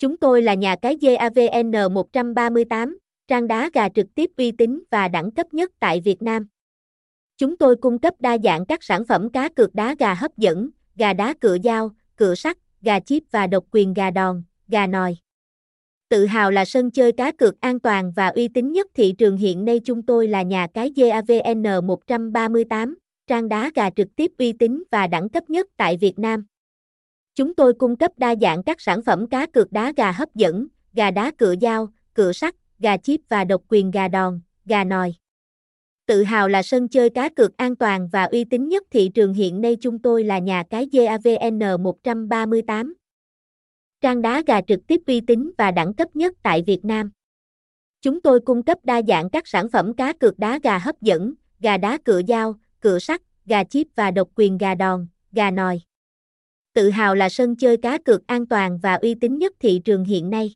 Chúng tôi là nhà cái GAVN 138, trang đá gà trực tiếp uy tín và đẳng cấp nhất tại Việt Nam. Chúng tôi cung cấp đa dạng các sản phẩm cá cược đá gà hấp dẫn, gà đá cựa dao, cựa sắt, gà chip và độc quyền gà đòn, gà nòi. Tự hào là sân chơi cá cược an toàn và uy tín nhất thị trường hiện nay chúng tôi là nhà cái GAVN 138, trang đá gà trực tiếp uy tín và đẳng cấp nhất tại Việt Nam. Chúng tôi cung cấp đa dạng các sản phẩm cá cược đá gà hấp dẫn, gà đá cựa dao, cựa sắt, gà chip và độc quyền gà đòn, gà nòi. Tự hào là sân chơi cá cược an toàn và uy tín nhất thị trường hiện nay chúng tôi là nhà cái GAVN 138. Trang đá gà trực tiếp uy tín và đẳng cấp nhất tại Việt Nam. Chúng tôi cung cấp đa dạng các sản phẩm cá cược đá gà hấp dẫn, gà đá cựa dao, cựa sắt, gà chip và độc quyền gà đòn, gà nòi. Tự hào là sân chơi cá cược an toàn và uy tín nhất thị trường hiện nay.